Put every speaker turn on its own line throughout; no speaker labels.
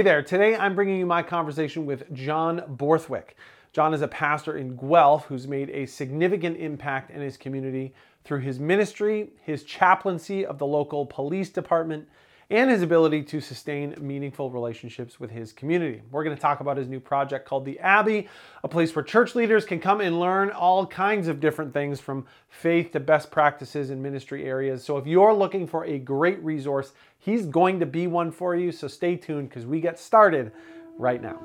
Hey there, today I'm bringing you my conversation with John Borthwick. John is a pastor in Guelph who's made a significant impact in his community through his ministry, his chaplaincy of the local police department, and his ability to sustain meaningful relationships with his community. We're going to talk about his new project called The Abbey, a place where church leaders can come and learn all kinds of different things from faith to best practices in ministry areas. So if you're looking for a great resource, he's going to be one for you. So stay tuned because we get started right now.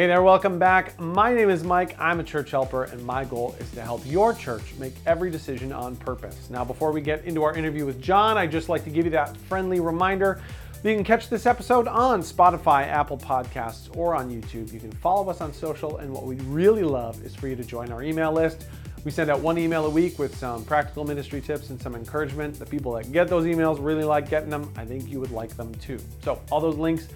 Hey there, welcome back. My name is Mike. I'm a church helper, and my goal is to help your church make every decision on purpose. Now, before we get into our interview with John, I'd just like to give you that friendly reminder you can catch this episode on Spotify, Apple Podcasts, or on YouTube. You can follow us on social, and what we'd really love is for you to join our email list. We send out one email a week with some practical ministry tips and some encouragement. The people that get those emails really like getting them. I think you would like them too. So, all those links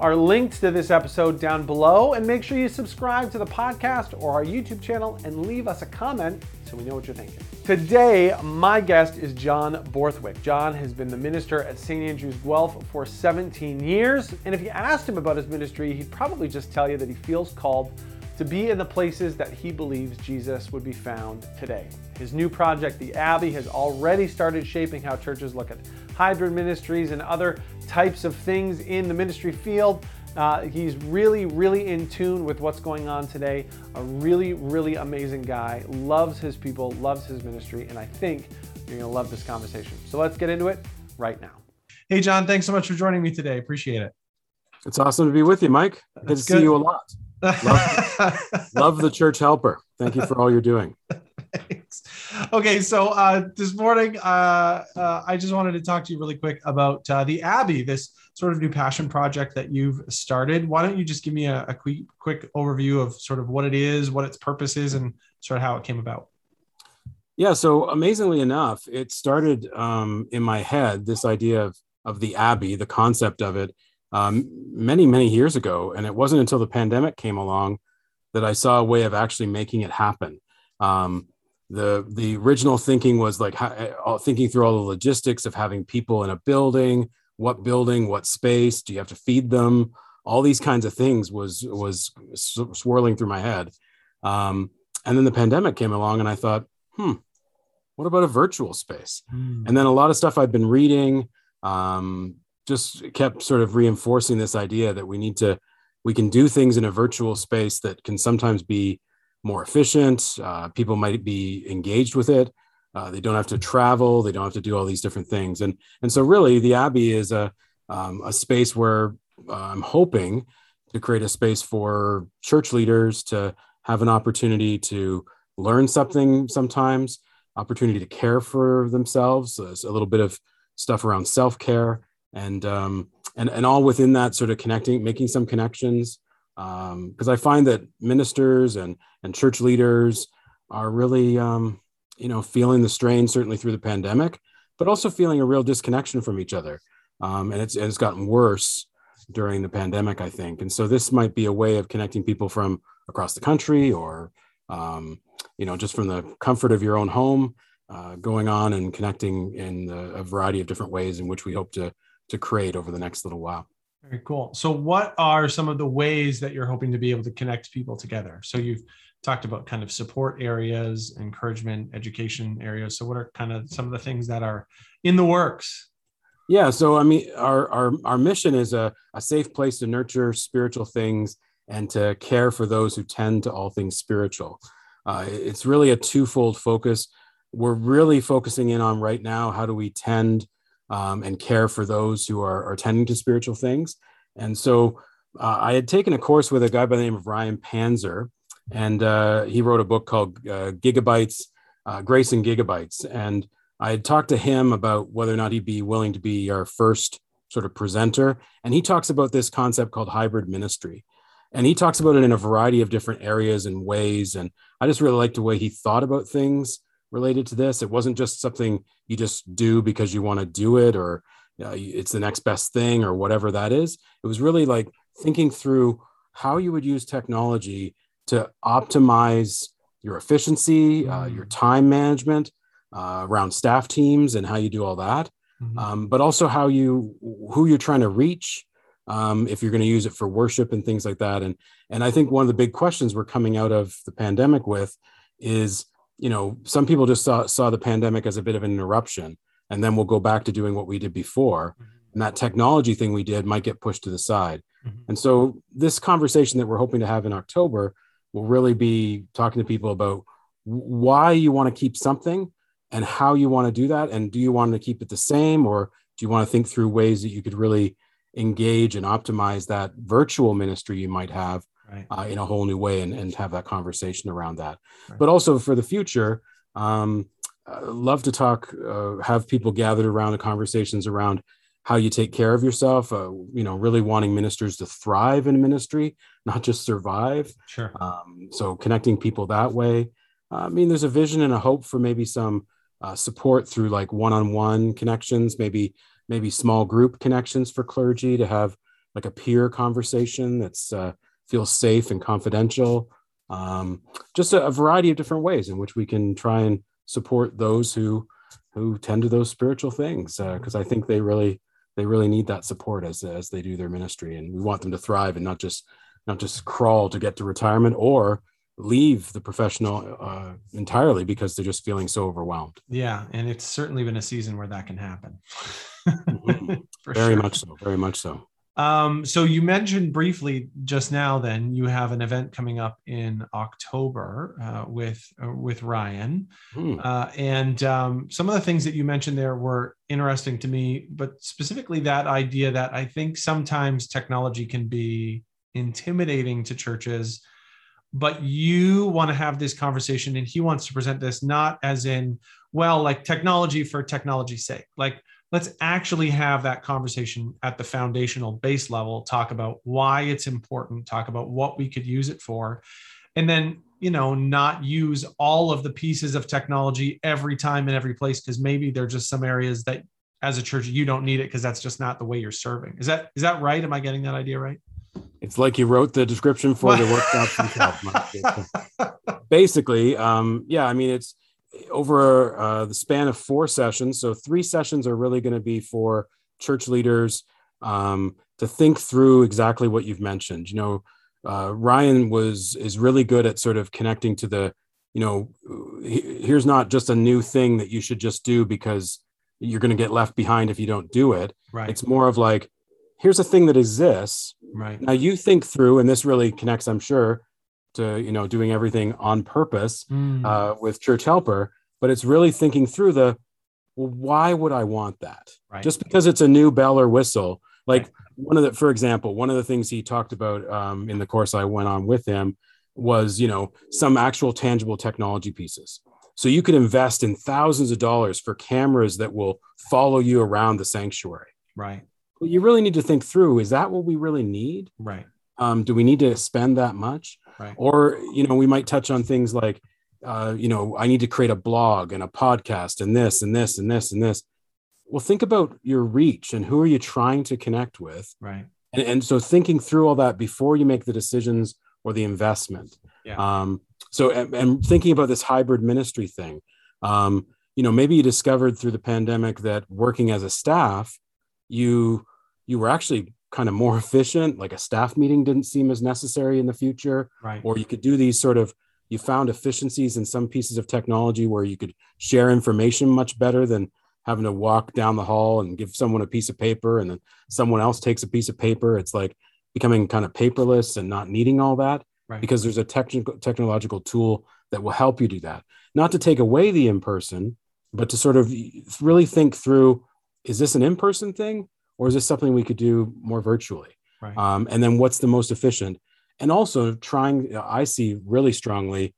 are linked to this episode down below. And make sure you subscribe to the podcast or our YouTube channel and leave us a comment so we know what you're thinking. Today, my guest is John Borthwick. John has been the minister at St. Andrew's Guelph for 17 years. And if you asked him about his ministry, he'd probably just tell you that he feels called to be in the places that he believes Jesus would be found today. His new project, The Abbey, has already started shaping how churches look at hybrid ministries and other types of things in the ministry field. Uh, he's really, really in tune with what's going on today. A really, really amazing guy. Loves his people, loves his ministry, and I think you're going to love this conversation. So let's get into it right now. Hey, John, thanks so much for joining me today. Appreciate it.
It's awesome to be with you, Mike. Good That's to good. see you a lot. Love, love the church helper. Thank you for all you're doing.
Thanks. Okay, so uh, this morning, uh, uh, I just wanted to talk to you really quick about uh, the Abbey, this sort of new passion project that you've started. Why don't you just give me a, a quick, quick overview of sort of what it is, what its purpose is, and sort of how it came about?
Yeah, so amazingly enough, it started um, in my head this idea of of the Abbey, the concept of it, um, many many years ago, and it wasn't until the pandemic came along that I saw a way of actually making it happen. Um, the the original thinking was like how, thinking through all the logistics of having people in a building what building what space do you have to feed them all these kinds of things was was swirling through my head um, and then the pandemic came along and i thought hmm what about a virtual space mm. and then a lot of stuff i've been reading um, just kept sort of reinforcing this idea that we need to we can do things in a virtual space that can sometimes be more efficient. Uh, people might be engaged with it. Uh, they don't have to travel. They don't have to do all these different things. And and so really, the Abbey is a um, a space where uh, I'm hoping to create a space for church leaders to have an opportunity to learn something sometimes, opportunity to care for themselves, a little bit of stuff around self care, and um, and and all within that sort of connecting, making some connections because um, I find that ministers and and church leaders are really um, you know feeling the strain certainly through the pandemic, but also feeling a real disconnection from each other, um, and it's and it's gotten worse during the pandemic, I think. And so this might be a way of connecting people from across the country or um, you know just from the comfort of your own home, uh, going on and connecting in the, a variety of different ways in which we hope to to create over the next little while.
Very cool. So, what are some of the ways that you're hoping to be able to connect people together? So, you've talked about kind of support areas, encouragement, education areas. So, what are kind of some of the things that are in the works?
Yeah. So, I mean, our our our mission is a, a safe place to nurture spiritual things and to care for those who tend to all things spiritual. Uh, it's really a twofold focus. We're really focusing in on right now how do we tend um, and care for those who are, are tending to spiritual things. And so uh, I had taken a course with a guy by the name of Ryan Panzer, and uh, he wrote a book called uh, Gigabytes, uh, Grace and Gigabytes. And I had talked to him about whether or not he'd be willing to be our first sort of presenter. And he talks about this concept called hybrid ministry. And he talks about it in a variety of different areas and ways. And I just really liked the way he thought about things related to this. It wasn't just something you just do because you want to do it or uh, it's the next best thing or whatever that is. It was really like thinking through how you would use technology to optimize your efficiency, uh, your time management uh, around staff teams and how you do all that,
Mhm.
um, but also how you who you're trying to reach. Um, if you're going to use it for worship and things like that, and and I think one of the big questions we're coming out of the pandemic with is, you know, some people just saw saw the pandemic as a bit of an interruption, and then we'll go back to doing what we did before, and that technology thing we did might get pushed to the side.
Mhm.
And so this conversation that we're hoping to have in October will really be talking to people about why you want to keep something and how you want to do that and do you want to keep it the same or do you want to think through ways that you could really engage and optimize that virtual ministry you might have
Right.
uh, in a whole new way and, and have that conversation around that
Right.
but also for the future um, uh, love to talk uh, have people gathered around the conversations around how you take care of yourself uh, you know really wanting ministers to thrive in ministry not just survive
Sure.
um, so connecting people that way uh, i mean there's a vision and a hope for maybe some uh, support through like one-on-one connections maybe maybe small group connections for clergy to have like a peer conversation that's uh, feels safe and confidential um, just a, a variety of different ways in which we can try and support those who who tend to those spiritual things because i think they really they really need that support as as they do their ministry and we want them to thrive and not just not just crawl to get to retirement or leave the professional uh, entirely because they're just feeling so overwhelmed
Yeah, and it's certainly been a season where that can happen.
Mhm. Very
sure.
much so very much so
Um, so you mentioned briefly just now. Then you have an event coming up in October uh, with uh, with Ryan,
Hmm.
uh, and um, some of the things that you mentioned there were interesting to me. But specifically, that idea that I think sometimes technology can be intimidating to churches, but you want to have this conversation, and he wants to present this not as in well, like technology for technology's sake, like let's actually have that conversation at the foundational base level talk about why it's important talk about what we could use it for and then you know not use all of the pieces of technology every time in every place because maybe there are just some areas that as a church you don't need it because that's just not the way you're serving. Is that is that right? Am i getting that idea right?
It's like you wrote the description for the workshop basically um yeah i mean it's over uh, the span of four sessions. So three sessions are really going to be for church leaders um, to think through exactly what you've mentioned. You know uh, ryan was is really good at sort of connecting to the you know here's not just a new thing that you should just do because you're going to get left behind if you don't do it.
Right.
It's more of like here's a thing that exists.
Right.
Now you think through and this really connects i'm sure to you know doing everything on purpose
Mm,
uh, with church helper but it's really thinking through the well, why would i want that?
Right.
Just because it's a new bell or whistle. Like
Right.
one of the for example one of the things he talked about um, in the course i went on with him was you know some actual tangible technology pieces. So you could invest in thousands of dollars for cameras that will follow you around the sanctuary.
Right.
Well, you really need to think through is that what we really need?
Right.
Um, do we need to spend that much
right.
Or you know we might touch on things like uh, you know i need to create a blog and a podcast and this and this and this and this. Well think about your reach and who are you trying to connect with.
Right.
And, and so thinking through all that before you make the decisions or the investment.
Yeah.
um, so and, and thinking about this hybrid ministry thing um, you know maybe you discovered through the pandemic that working as a staff you you were actually kind of more efficient like a staff meeting didn't seem as necessary in the future
right.
or you could do these sort of you found efficiencies in some pieces of technology where you could share information much better than having to walk down the hall and give someone a piece of paper and then someone else takes a piece of paper. It's like becoming kind of paperless and not needing all that
right.
because there's a technical technological tool that will help you do that. Not to take away the in person but to sort of really think through is this an in person thing or is this something we could do more virtually?
Right.
Um, and then what's the most efficient? And also trying i see really strongly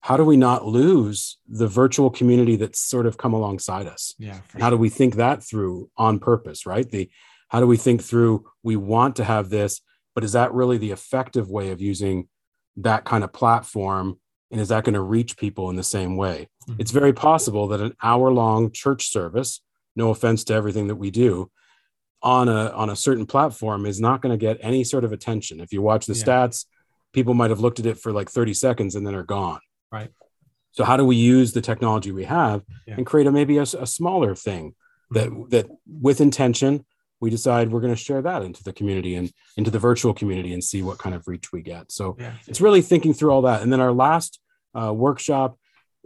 how do we not lose the virtual community that's sort of come alongside us?
Yeah
how do we think that through on purpose right? The how do we think through we want to have this but is that really the effective way of using that kind of platform? And is that going to reach people in the same way?
Mhm.
it's very possible that an hour long church service no offense to everything that we do on a on a certain platform is not going to get any sort of attention if you watch the
Yeah.
stats people might have looked at it for like 30 seconds and then are gone.
Right.
So how do we use the technology we have
Yeah.
and create a maybe a smaller thing that that with intention we decide we're going to share that into the community and into the virtual community and see what kind of reach we get. So
Yeah.
it's really thinking through all that. And then our last uh, workshop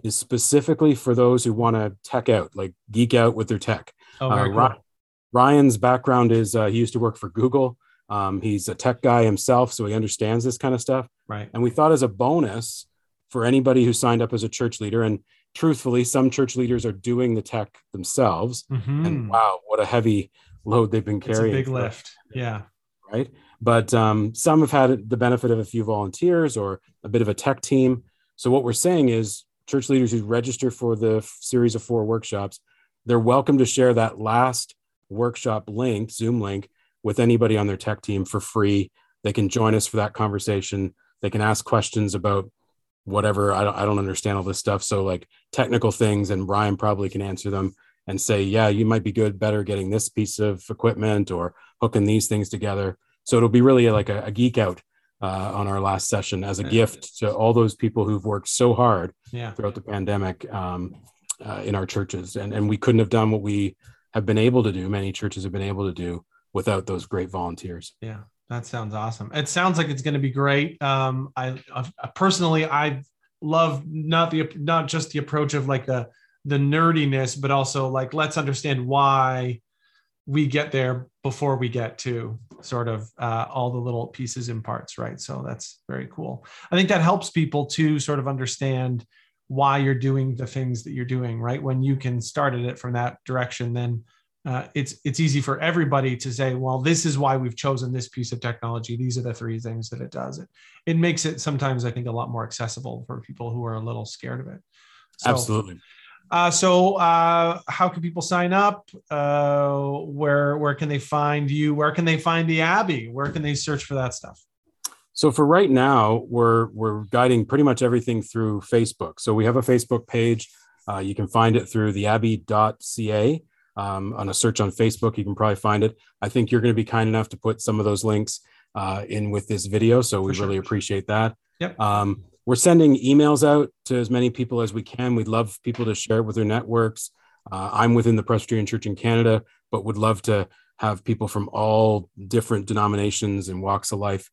is specifically for those who want to tech out, like geek out with their tech.
Oh,
Uh,
cool.
Ryan's background is uh, he used to work for Google. Um, he's a tech guy himself, so he understands this kind of stuff.
Right.
And we thought as a bonus for anybody who signed up as a church leader, and truthfully, some church leaders are doing the tech themselves.
Mhm.
And wow, what a heavy load they've been
it's a
carrying.
big lift. Yeah.
right? But um, some have had the benefit of a few volunteers or a bit of a tech team. So what we're saying is, church leaders who register for the series of four workshops, they're welcome to share that last workshop link, Zoom link, with anybody on their tech team for free. They can join us for that conversation. They can ask questions about whatever. I don't, I don't understand all this stuff. So like technical things, and Ryan probably can answer them and say, yeah, you might be good, better getting this piece of equipment or hooking these things together. So it'll be really like a, a geek out uh, on our last session as a gift to all those people who've worked so hard
Yeah.
throughout the pandemic um, uh, in our churches. And, and we couldn't have done what we have been able to do, many churches have been able to do without those great volunteers.
Yeah, that sounds awesome. It sounds like it's going to be great. Um, I, I personally, I love not the not just the approach of like the the nerdiness, but also like let's understand why we get there before we get to sort of uh, all the little pieces and parts, right? So that's very cool. I think that helps people to sort of understand why you're doing the things that you're doing, right? When you can start at it from that direction, then uh, it's it's easy for everybody to say, well, this is why we've chosen this piece of technology. These are the three things that it does. It it makes it sometimes I think a lot more accessible for people who are a little scared of it. So,
Absolutely.
Uh, so uh, how can people sign up? Uh, where where can they find you? Where can they find the Abbey? Where can they search for that stuff?
So for right now, we're we're guiding pretty much everything through Facebook. So we have a Facebook page. Uh, you can find it through theabbey.ca. Um, on a search on Facebook, you can probably find it. I think you're going to be kind enough to put some of those links uh, in with this video, so we
sure.
really appreciate that.
Yep.
Um, we're sending emails out to as many people as we can. We'd love people to share it with their networks. Uh, I'm within the Presbyterian Church in Canada, but would love to have people from all different denominations and walks of life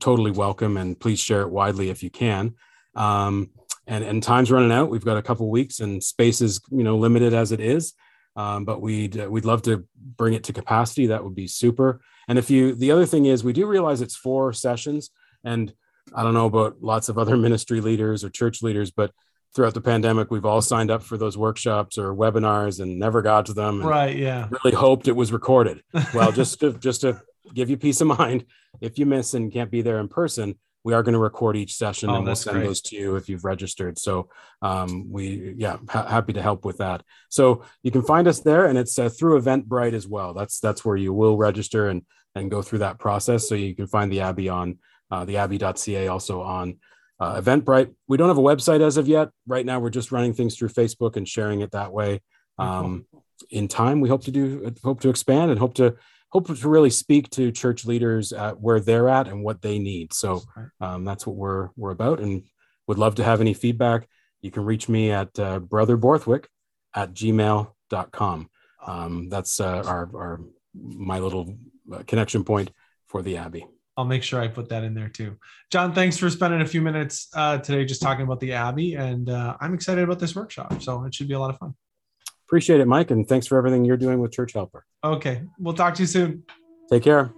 totally welcome and please share it widely if you can. Um, and and time's running out. We've got a couple weeks and space is you know limited as it is. Um, but we'd uh, we'd love to bring it to capacity. That would be super. And if you the other thing is we do realize it's four sessions and i don't know about lots of other ministry leaders or church leaders but throughout the pandemic we've all signed up for those workshops or webinars and never got to them
Right. Yeah.
really hoped it was recorded. Well just to just to give you peace of mind. If you miss and can't be there in person we are going to record each session
Oh,
and we'll send
great.
those to you if you've registered. So um, we yeah ha- happy to help with that. So you can find us there and it's uh, through eventbrite as well. That's that's where you will register and and go through that process. So you can find the abbey on uh, the abbey.ca also on uh, eventbrite. We don't have a website as of yet. Right now we're just running things through facebook and sharing it that way. Um, in time we hope to do hope to expand and hope to hope to really speak to church leaders where they're at and what they need so um, that's what we're we're about and would love to have any feedback you can reach me at uh, brother borthwick at gmail.com um, that's uh, our, our my little uh, connection point for the abbey
I'll make sure I put that in there too. John, thanks for spending a few minutes uh, today just talking about the Abbey, and uh, I'm excited about this workshop. So it should be a lot of fun.
Appreciate it mike and thanks for everything you're doing with church helper
Okay, we'll talk to you soon.
take care